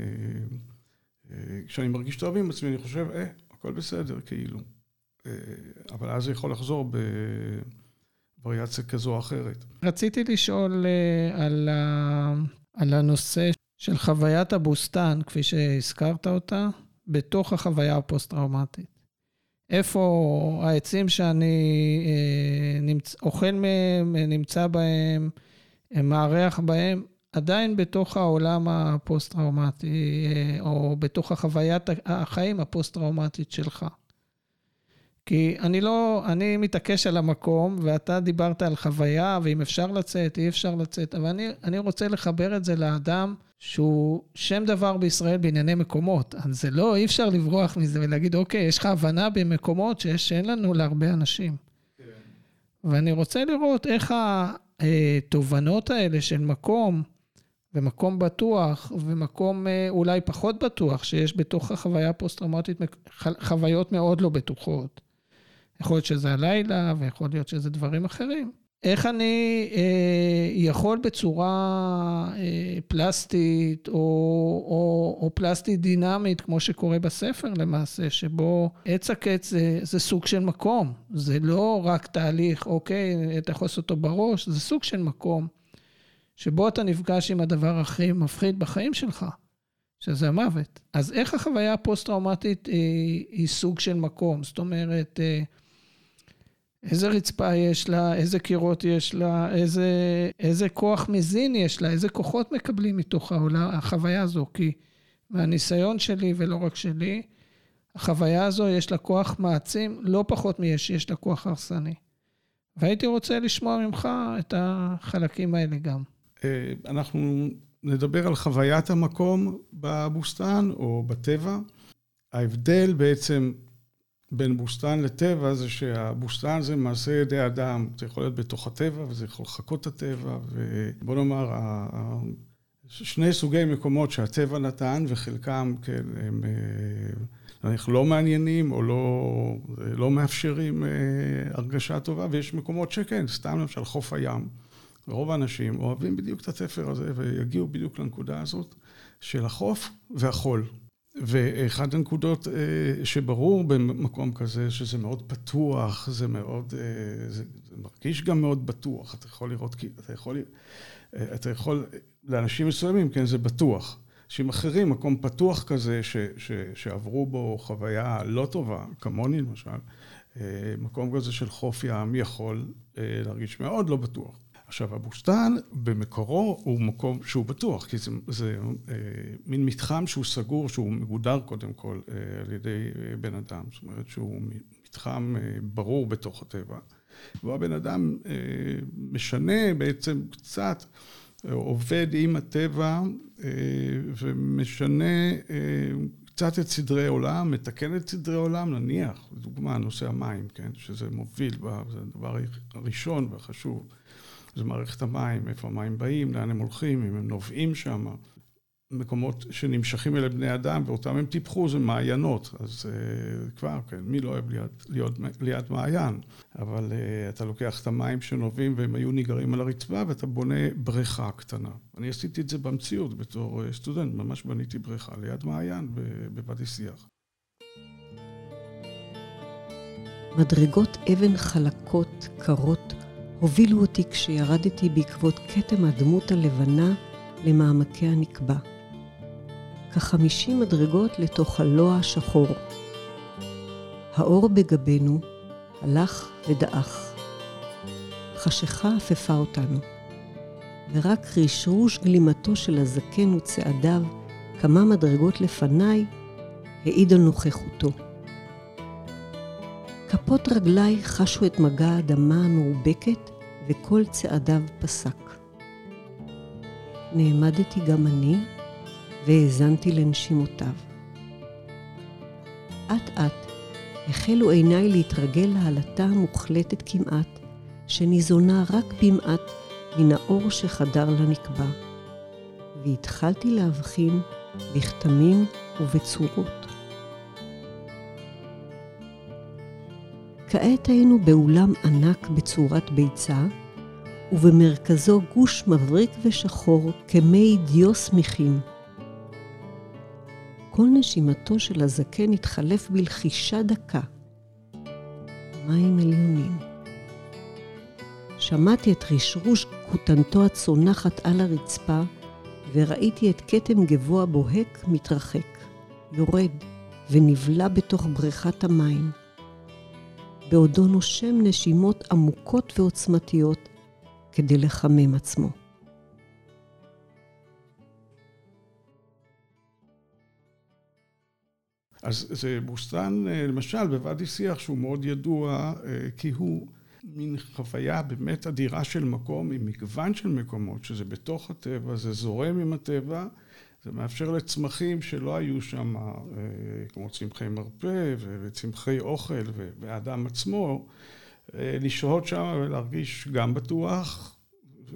כשאני מרגיש טוב עם עצמי, אני חושב, אה, הכל בסדר, כאילו. אה, אבל אז זה יכול לחזור בווריאציה כזו או אחרת. רציתי לשאול אה, על, ה... על הנושא של חוויית הבוסתן, כפי שהזכרת אותה, בתוך החוויה הפוסט-טראומטית. איפה העצים שאני אה, נמצ... אוכל מהם, נמצא בהם, מארח בהם, עדיין בתוך העולם הפוסט-טראומטי, אה, או בתוך החוויית החיים הפוסט-טראומטית שלך. כי אני לא, אני מתעקש על המקום, ואתה דיברת על חוויה, ואם אפשר לצאת, אי אפשר לצאת, אבל אני, אני רוצה לחבר את זה לאדם שהוא שם דבר בישראל בענייני מקומות. אז זה לא, אי אפשר לברוח מזה ולהגיד, אוקיי, יש לך הבנה במקומות שיש, שאין לנו להרבה אנשים. כן. ואני רוצה לראות איך התובנות האלה של מקום, ומקום בטוח, ומקום אה, אולי פחות בטוח, שיש בתוך החוויה הפוסט-טראומטית חוויות מאוד לא בטוחות. יכול להיות שזה הלילה, ויכול להיות שזה דברים אחרים. איך אני אה, יכול בצורה אה, פלסטית, או, או, או פלסטית דינמית, כמו שקורה בספר למעשה, שבו עץ הקץ זה, זה סוג של מקום. זה לא רק תהליך, אוקיי, אתה יכול לעשות אותו בראש, זה סוג של מקום. שבו אתה נפגש עם הדבר הכי מפחיד בחיים שלך, שזה המוות. אז איך החוויה הפוסט-טראומטית היא, היא סוג של מקום? זאת אומרת, אה, איזה רצפה יש לה, איזה קירות יש לה, איזה, איזה כוח מזין יש לה, איזה כוחות מקבלים מתוך העולה, החוויה הזו. כי מהניסיון שלי, ולא רק שלי, החוויה הזו יש לה כוח מעצים, לא פחות מיש, יש לה כוח הרסני. והייתי רוצה לשמוע ממך את החלקים האלה גם. אה, אנחנו נדבר על חוויית המקום בבוסתן או בטבע. ההבדל בעצם בין בוסתן לטבע זה שהבוסתן זה מעשה ידי אדם, זה יכול להיות בתוך הטבע וזה יכול לחכות את הטבע ובוא נאמר, שני סוגי מקומות שהטבע נתן וחלקם כן, הם נניח לא מעניינים או לא, לא מאפשרים אה, הרגשה טובה ויש מקומות שכן, סתם למשל חוף הים. רוב האנשים אוהבים בדיוק את התפר הזה ויגיעו בדיוק לנקודה הזאת של החוף והחול. ואחת הנקודות שברור במקום כזה, שזה מאוד פתוח, זה מאוד, זה, זה מרגיש גם מאוד בטוח. אתה יכול לראות, אתה יכול, אתה יכול, לאנשים מסוימים, כן, זה בטוח. אנשים אחרים, מקום פתוח כזה, ש, ש, שעברו בו חוויה לא טובה, כמוני למשל, מקום כזה של חוף ים יכול להרגיש מאוד לא בטוח. עכשיו, הבוסתן במקורו הוא מקום שהוא בטוח, כי זה, זה אה, מין מתחם שהוא סגור, שהוא מגודר קודם כל אה, על ידי אה, בן אדם, זאת אומרת שהוא מתחם אה, ברור בתוך הטבע. והבן אדם אה, משנה בעצם קצת, אה, עובד עם הטבע אה, ומשנה אה, קצת את סדרי עולם, מתקן את סדרי עולם, נניח, לדוגמה, נושא המים, כן, שזה מוביל, זה הדבר הראשון והחשוב. זה מערכת המים, איפה המים באים, לאן הם הולכים, אם הם נובעים שם. מקומות שנמשכים אל בני אדם, ואותם הם טיפחו, זה מעיינות. אז uh, כבר, כן, מי לא אוהב להיות, להיות ליד מעיין? אבל uh, אתה לוקח את המים שנובעים והם היו ניגרים על הרצפה, ואתה בונה בריכה קטנה. אני עשיתי את זה במציאות בתור uh, סטודנט, ממש בניתי בריכה ליד מעיין בוואדי שיח. מדרגות אבן חלקות, קרות, הובילו אותי כשירדתי בעקבות כתם הדמות הלבנה למעמקי הנקבה. כחמישים מדרגות לתוך הלוע השחור. האור בגבינו הלך ודעך. חשיכה אפפה אותנו, ורק רשרוש גלימתו של הזקן וצעדיו כמה מדרגות לפניי העיד על נוכחותו. כפות רגליי חשו את מגע האדמה המאובקת וכל צעדיו פסק. נעמדתי גם אני והאזנתי לנשימותיו. אט אט החלו עיניי להתרגל להעלתה המוחלטת כמעט, שניזונה רק במעט מן האור שחדר לנקבה, והתחלתי להבחין בכתמים ובצורות. כעת היינו באולם ענק בצורת ביצה, ובמרכזו גוש מבריק ושחור כמי דיו שמיכים. כל נשימתו של הזקן התחלף בלחישה דקה. מים עליונים. שמעתי את רשרוש כותנתו הצונחת על הרצפה, וראיתי את כתם גבוה בוהק מתרחק, יורד, ונבלע בתוך בריכת המים. בעודו נושם נשימות עמוקות ועוצמתיות כדי לחמם עצמו. אז זה בוסתן, אה, למשל, בוואדי שיח, שהוא מאוד ידוע, אה, כי הוא מין חוויה באמת אדירה של מקום, עם מגוון של מקומות, שזה בתוך הטבע, זה זורם עם הטבע, זה מאפשר לצמחים שלא היו שם, אה, כמו צמחי מרפא וצמחי אוכל והאדם עצמו, אה, לשהות שם ולהרגיש גם בטוח,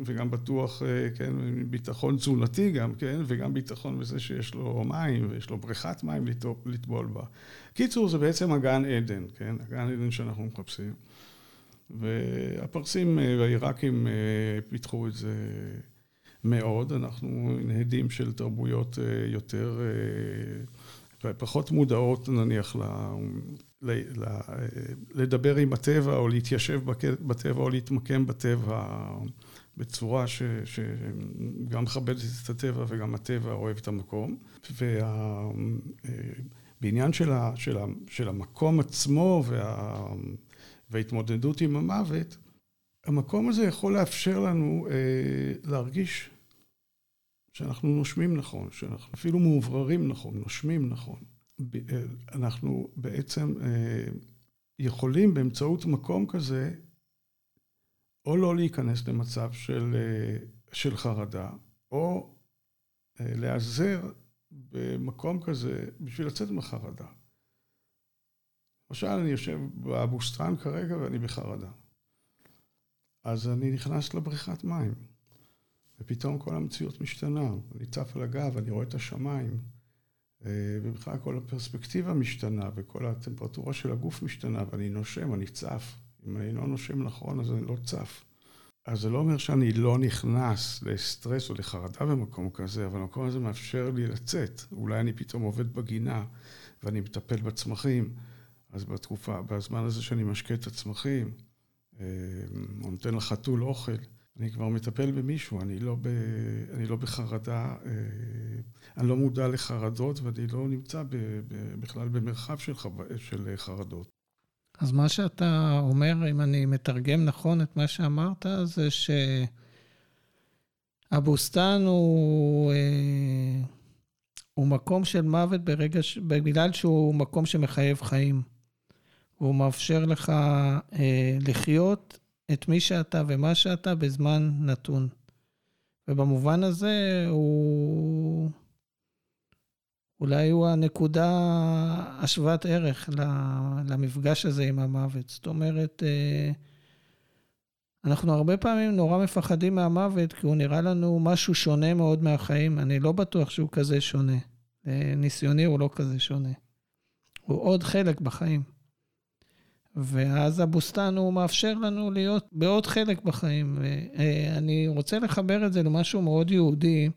וגם בטוח, אה, כן, ביטחון תזונתי גם, כן, וגם ביטחון בזה שיש לו מים ויש לו בריכת מים לטבול בה. קיצור, זה בעצם הגן עדן, כן, הגן עדן שאנחנו מחפשים. והפרסים והעיראקים פיתחו את זה מאוד, אנחנו עדים של תרבויות אה, יותר, אה, פחות מודעות נניח ל... ל, ל, לדבר עם הטבע או להתיישב בטבע או להתמקם בטבע בצורה ש, שגם מכבדת את הטבע וגם הטבע אוהב את המקום. ובעניין אה, של, ה, של, ה, של המקום עצמו וה, וההתמודדות עם המוות, המקום הזה יכול לאפשר לנו אה, להרגיש שאנחנו נושמים נכון, שאנחנו אפילו מאובררים נכון, נושמים נכון. אה, אנחנו בעצם אה, יכולים באמצעות מקום כזה, או לא להיכנס למצב של, אה, של חרדה, או אה, להיעזר במקום כזה בשביל לצאת מחרדה. למשל, אני יושב באבוסטרן כרגע ואני בחרדה. אז אני נכנס לבריכת מים, ופתאום כל המציאות משתנה. אני צף על הגב, אני רואה את השמיים, אה, ובכלל כל הפרספקטיבה משתנה, וכל הטמפרטורה של הגוף משתנה, ואני נושם, אני צף. אם אני לא נושם נכון, אז אני לא צף. אז זה לא אומר שאני לא נכנס לסטרס או לחרדה במקום כזה, אבל המקום הזה מאפשר לי לצאת. אולי אני פתאום עובד בגינה ואני מטפל בצמחים, אז בתקופה, בזמן הזה שאני משקה את הצמחים, או אה, נותן לחתול אוכל, אני כבר מטפל במישהו, אני לא, ב, אני לא בחרדה, אה, אני לא מודע לחרדות ואני לא נמצא ב, ב, בכלל במרחב של, חו, של חרדות. אז מה שאתה אומר, אם אני מתרגם נכון את מה שאמרת, זה שהבוסתן הוא, אה, הוא מקום של מוות ברגע, ש... בגלל שהוא מקום שמחייב חיים. והוא מאפשר לך אה, לחיות את מי שאתה ומה שאתה בזמן נתון. ובמובן הזה הוא אולי הוא הנקודה השוות ערך למפגש הזה עם המוות. זאת אומרת, אה, אנחנו הרבה פעמים נורא מפחדים מהמוות, כי הוא נראה לנו משהו שונה מאוד מהחיים. אני לא בטוח שהוא כזה שונה. ניסיוני הוא לא כזה שונה. הוא עוד חלק בחיים. ואז הבוסתן הוא מאפשר לנו להיות בעוד חלק בחיים. ואני רוצה לחבר את זה למשהו מאוד יהודי,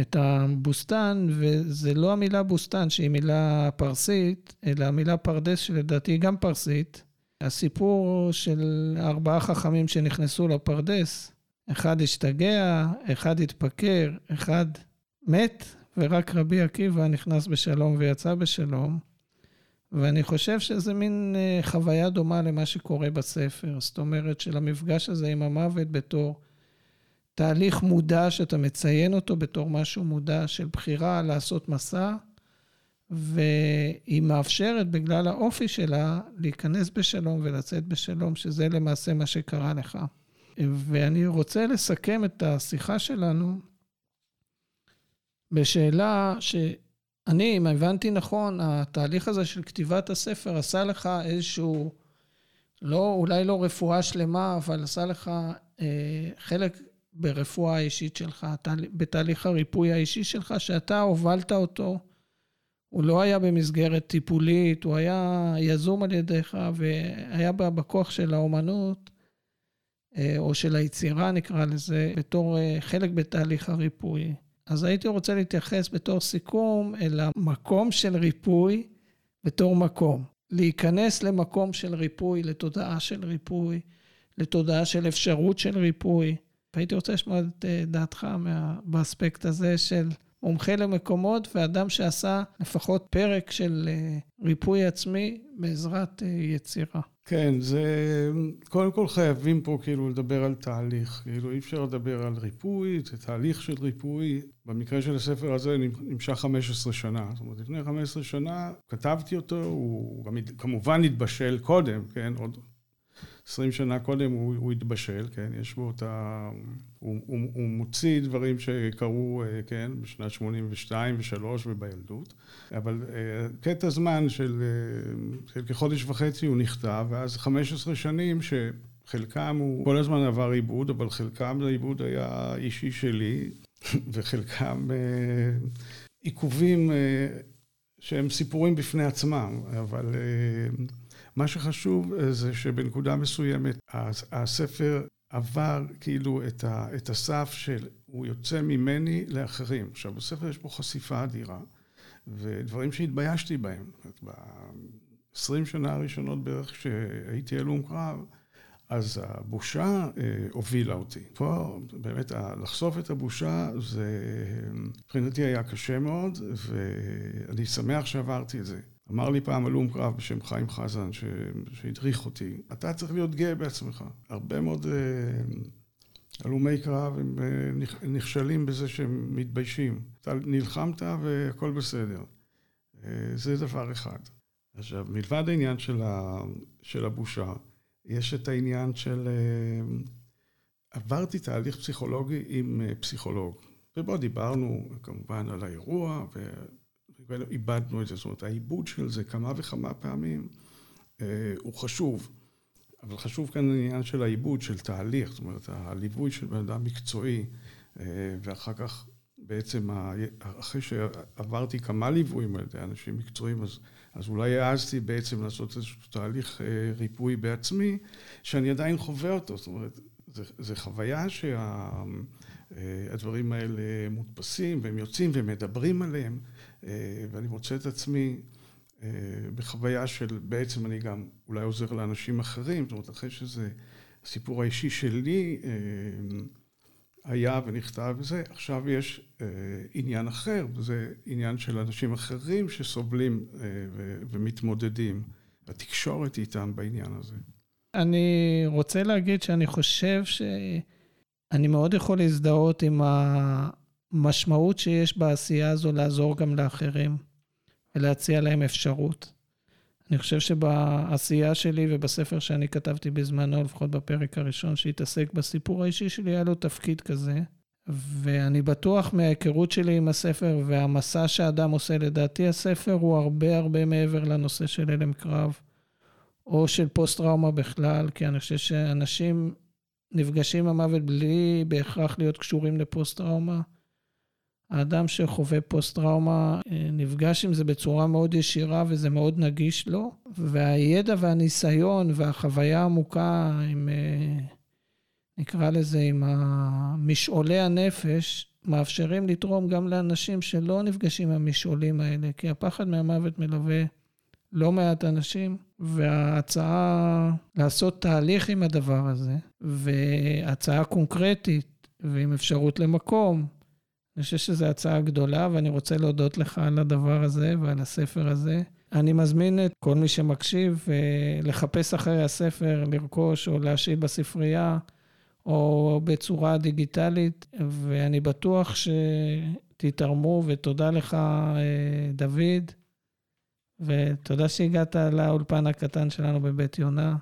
את הבוסתן, וזה לא המילה בוסתן שהיא מילה פרסית, אלא המילה פרדס שלדעתי היא גם פרסית. הסיפור של ארבעה חכמים שנכנסו לפרדס, אחד השתגע, אחד התפקר, אחד מת, ורק רבי עקיבא נכנס בשלום ויצא בשלום. ואני חושב שזה מין אה, חוויה דומה למה שקורה בספר. זאת אומרת, של המפגש הזה עם המוות בתור תהליך מודע שאתה מציין אותו בתור משהו מודע של בחירה לעשות מסע, והיא מאפשרת בגלל האופי שלה להיכנס בשלום ולצאת בשלום, שזה למעשה מה שקרה לך. ואני רוצה לסכם את השיחה שלנו בשאלה ש... אני, אם הבנתי נכון, התהליך הזה של כתיבת הספר עשה לך איזשהו, לא, אולי לא רפואה שלמה, אבל עשה לך אה, חלק ברפואה האישית שלך, בתהליך הריפוי האישי שלך, שאתה הובלת אותו. הוא לא היה במסגרת טיפולית, הוא היה יזום על ידיך והיה בכוח של האומנות, אה, או של היצירה נקרא לזה, בתור אה, חלק בתהליך הריפוי. אז הייתי רוצה להתייחס בתור סיכום אל המקום של ריפוי בתור מקום. להיכנס למקום של ריפוי, לתודעה של ריפוי, לתודעה של אפשרות של ריפוי. והייתי רוצה לשמוע את אה, דעתך מה... באספקט הזה של מומחה למקומות ואדם שעשה לפחות פרק של אה, ריפוי עצמי בעזרת אה, יצירה. כן, זה... קודם כל חייבים פה כאילו לדבר על תהליך. כאילו אי אפשר לדבר על ריפוי, זה תהליך של ריפוי. במקרה של הספר הזה נמשך 15 שנה. זאת אומרת, לפני 15 שנה כתבתי אותו, הוא גם כמובן התבשל קודם, כן? עוד 20 שנה קודם הוא, הוא התבשל, כן, יש בו את ה... הוא, הוא, הוא מוציא דברים שקרו, אה, כן, בשנת 82 ו-3 ובילדות, אבל אה, קטע זמן של, אה, של כחודש וחצי הוא נכתב, ואז 15 שנים שחלקם הוא כל הזמן עבר עיבוד, אבל חלקם לעיבוד היה אישי שלי, וחלקם עיכובים שהם סיפורים בפני עצמם, אבל... מה שחשוב אה, זה שבנקודה מסוימת הספר עבר כאילו את, ה, את הסף של הוא יוצא ממני לאחרים. עכשיו, בספר יש פה חשיפה אדירה, ודברים שהתביישתי בהם. ב-20 שנה הראשונות בערך שהייתי הלום קרב, אז הבושה אה, הובילה אותי. פה באמת לחשוף את הבושה זה מבחינתי היה קשה מאוד, ואני שמח שעברתי את זה. אמר לי פעם הלום קרב בשם חיים חזן, שהדריך אותי, אתה צריך להיות גאה בעצמך. הרבה מאוד אה, הלומי קרב הם אה, נכשלים בזה שהם מתביישים. אתה נלחמת והכל בסדר. אה, זה דבר אחד. עכשיו, מלבד העניין של, ה, של הבושה, יש את העניין של... עברתי תהליך פסיכולוגי עם פסיכולוג. ובו דיברנו כמובן על האירוע, איבדנו את זה. זאת אומרת, העיבוד של זה כמה וכמה פעמים אה, הוא חשוב. אבל חשוב כאן העניין של העיבוד, של תהליך, זאת אומרת, הליווי של בן אדם מקצועי, אה, ואחר כך בעצם, אחרי שעברתי כמה ליוויים על ידי אנשים מקצועיים, אז, אז אולי העזתי בעצם לעשות איזשהו תהליך אה, ריפוי בעצמי, שאני עדיין חווה אותו. זאת אומרת, זה חוויה שהדברים האלה מודפסים והם יוצאים ומדברים עליהם, ואני מוצא את עצמי בחוויה של בעצם אני גם אולי עוזר לאנשים אחרים, זאת אומרת, אחרי שזה הסיפור האישי שלי היה ונכתב וזה, עכשיו יש עניין אחר, וזה עניין של אנשים אחרים שסובלים ומתמודדים. התקשורת איתם בעניין הזה. אני רוצה להגיד שאני חושב שאני מאוד יכול להזדהות עם המשמעות שיש בעשייה הזו לעזור גם לאחרים ולהציע להם אפשרות. אני חושב שבעשייה שלי ובספר שאני כתבתי בזמנו, לפחות בפרק הראשון שהתעסק בסיפור האישי שלי, היה לו תפקיד כזה. ואני בטוח מההיכרות שלי עם הספר והמסע שאדם עושה, לדעתי הספר הוא הרבה הרבה מעבר לנושא של הלם קרב, או של פוסט-טראומה בכלל, כי אני חושב שאנשים נפגשים עם המוות בלי בהכרח להיות קשורים לפוסט-טראומה. האדם שחווה פוסט-טראומה אה, נפגש עם זה בצורה מאוד ישירה וזה מאוד נגיש לו, והידע והניסיון והחוויה העמוקה עם... אה, נקרא לזה, עם משעולי הנפש, מאפשרים לתרום גם לאנשים שלא נפגשים עם המשעולים האלה, כי הפחד מהמוות מלווה לא מעט אנשים, וההצעה לעשות תהליך עם הדבר הזה, והצעה קונקרטית, ועם אפשרות למקום, אני חושב שזו הצעה גדולה, ואני רוצה להודות לך על הדבר הזה ועל הספר הזה. אני מזמין את כל מי שמקשיב אה, לחפש אחרי הספר, לרכוש או להשאיל בספרייה. או בצורה דיגיטלית, ואני בטוח שתתרמו, ותודה לך, אה, דוד, ותודה שהגעת לאולפן הקטן שלנו בבית יונה.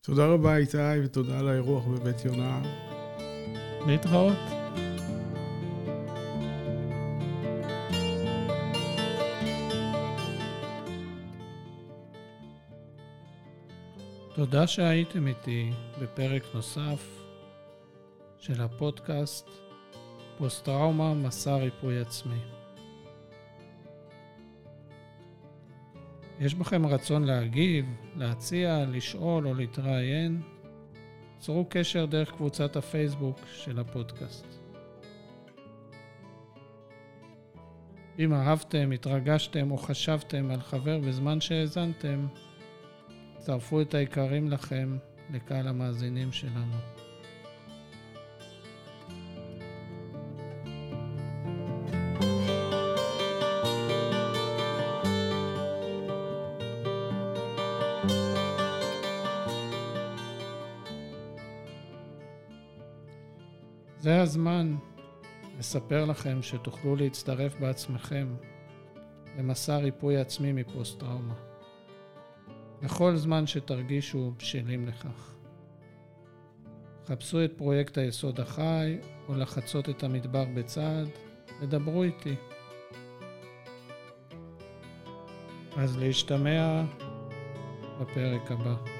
תודה רבה, איתי, ותודה על האירוח בבית יונה. להתראות. תודה שהייתם איתי בפרק נוסף של הפודקאסט פוסט-טראומה, מסע ריפוי עצמי. יש בכם רצון להגיב, להציע, לשאול או להתראיין? צרו קשר דרך קבוצת הפייסבוק של הפודקאסט. אם אהבתם, התרגשתם או חשבתם על חבר בזמן שהאזנתם, צרפו את היקרים לכם לקהל המאזינים שלנו. זה הזמן לספר לכם שתוכלו להצטרף בעצמכם למסע ריפוי עצמי מפוסט-טראומה. בכל זמן שתרגישו בשלים לכך. חפשו את פרויקט היסוד החי, או לחצות את המדבר בצעד, ודברו איתי. אז להשתמע בפרק הבא.